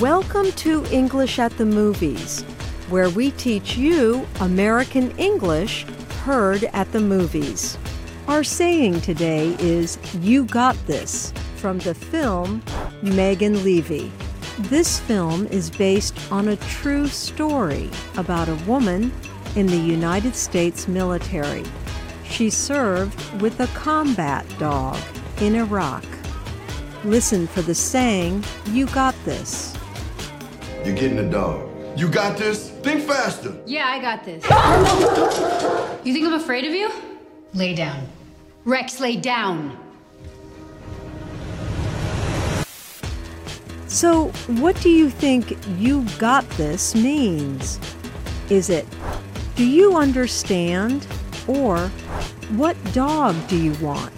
Welcome to English at the Movies, where we teach you American English heard at the movies. Our saying today is You Got This from the film Megan Leavey. This film is based on a true story about a woman in the United States military. She served with a combat dog in Iraq. Listen for the saying, You got this. You're getting a dog. You got this? Think faster. Yeah, I got this. you think I'm afraid of you? Lay down. Rex, lay down. So, what do you think you got this means? Is it, do you understand? Or, what dog do you want?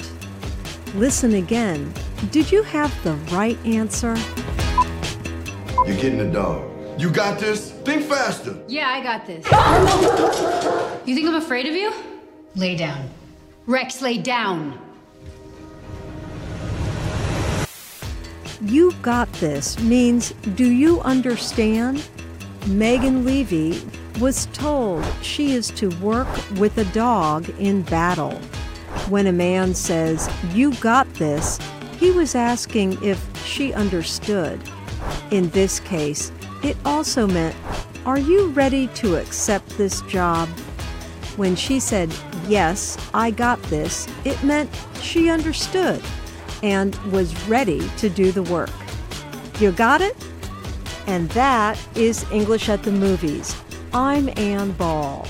Listen again. Did you have the right answer? You're getting a dog. You got this? Think faster. Yeah, I got this. you think I'm afraid of you? Lay down. Rex, lay down. You got this means do you understand? Megan Leavey was told she is to work with a dog in battle. When a man says, You got this, he was asking if she understood. In this case, it also meant, Are you ready to accept this job? When she said, Yes, I got this, it meant she understood and was ready to do the work. You got it? And that is English at the Movies. I'm Ann Ball.